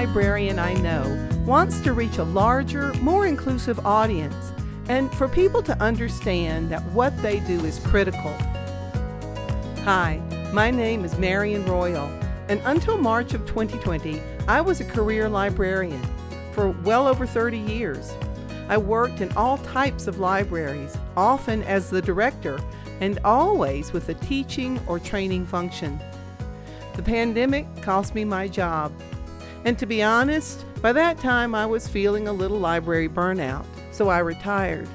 librarian I know wants to reach a larger, more inclusive audience and for people to understand that what they do is critical. Hi, my name is Marion Royal, and until March of 2020, I was a career librarian for well over 30 years. I worked in all types of libraries, often as the director, and always with a teaching or training function. The pandemic cost me my job, and to be honest, by that time I was feeling a little library burnout, so I retired.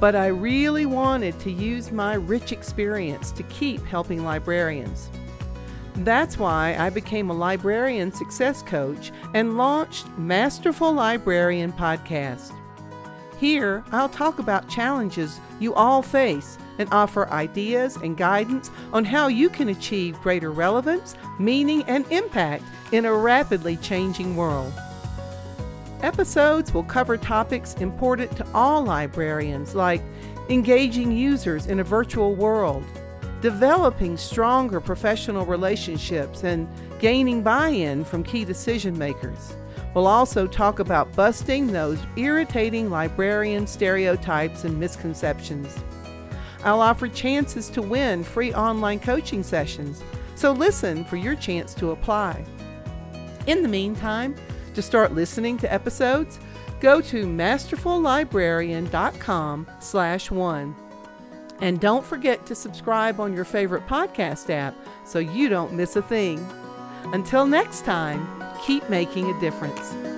But I really wanted to use my rich experience to keep helping librarians. That's why I became a librarian success coach and launched Masterful Librarian Podcast. Here, I'll talk about challenges you all face and offer ideas and guidance on how you can achieve greater relevance, meaning, and impact in a rapidly changing world. Episodes will cover topics important to all librarians, like engaging users in a virtual world, developing stronger professional relationships, and gaining buy in from key decision makers. We'll also talk about busting those irritating librarian stereotypes and misconceptions. I'll offer chances to win free online coaching sessions, so listen for your chance to apply. In the meantime, to start listening to episodes, go to masterfullibrarian.com slash one. And don't forget to subscribe on your favorite podcast app so you don't miss a thing. Until next time, keep making a difference.